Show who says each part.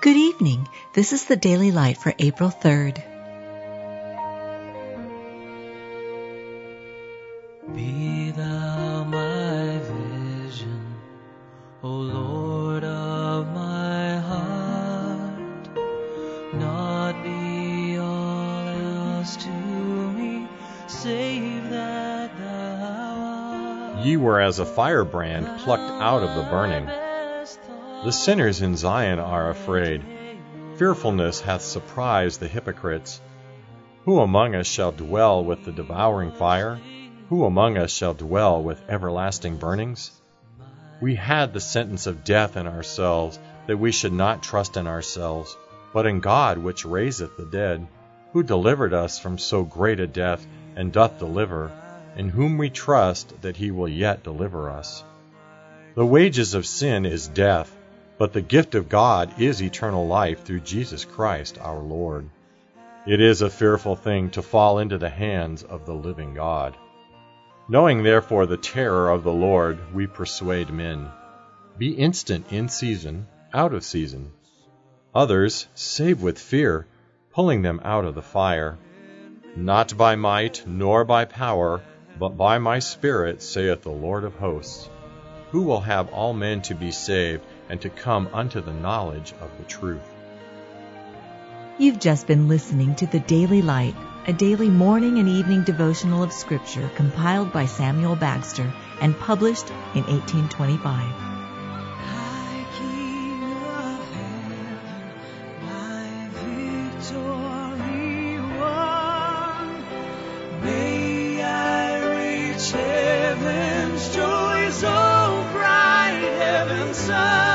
Speaker 1: Good evening. This is the Daily Light for April 3rd.
Speaker 2: Be thou my vision, O Lord of my heart, not be all else to me, save that thou art.
Speaker 3: Ye were as a firebrand plucked out of the burning. The sinners in Zion are afraid. Fearfulness hath surprised the hypocrites. Who among us shall dwell with the devouring fire? Who among us shall dwell with everlasting burnings? We had the sentence of death in ourselves, that we should not trust in ourselves, but in God which raiseth the dead, who delivered us from so great a death, and doth deliver, in whom we trust that he will yet deliver us. The wages of sin is death, but the gift of God is eternal life through Jesus Christ our Lord. It is a fearful thing to fall into the hands of the living God. Knowing therefore the terror of the Lord, we persuade men. Be instant in season, out of season. Others save with fear, pulling them out of the fire. Not by might, nor by power, but by my Spirit, saith the Lord of hosts. Who will have all men to be saved, and to come unto the knowledge of the truth?
Speaker 1: You've just been listening to the Daily Light, a daily morning and evening devotional of Scripture compiled by Samuel Bagster and published in 1825.
Speaker 2: High King of sun.